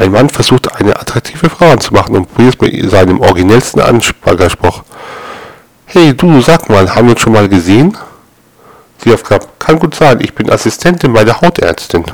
Ein Mann versucht eine attraktive Frau anzumachen und probiert mit seinem originellsten Anspruch. Hey du, sag mal, haben wir uns schon mal gesehen? Sie aufgab, kann gut sein, ich bin Assistentin bei der Hautärztin.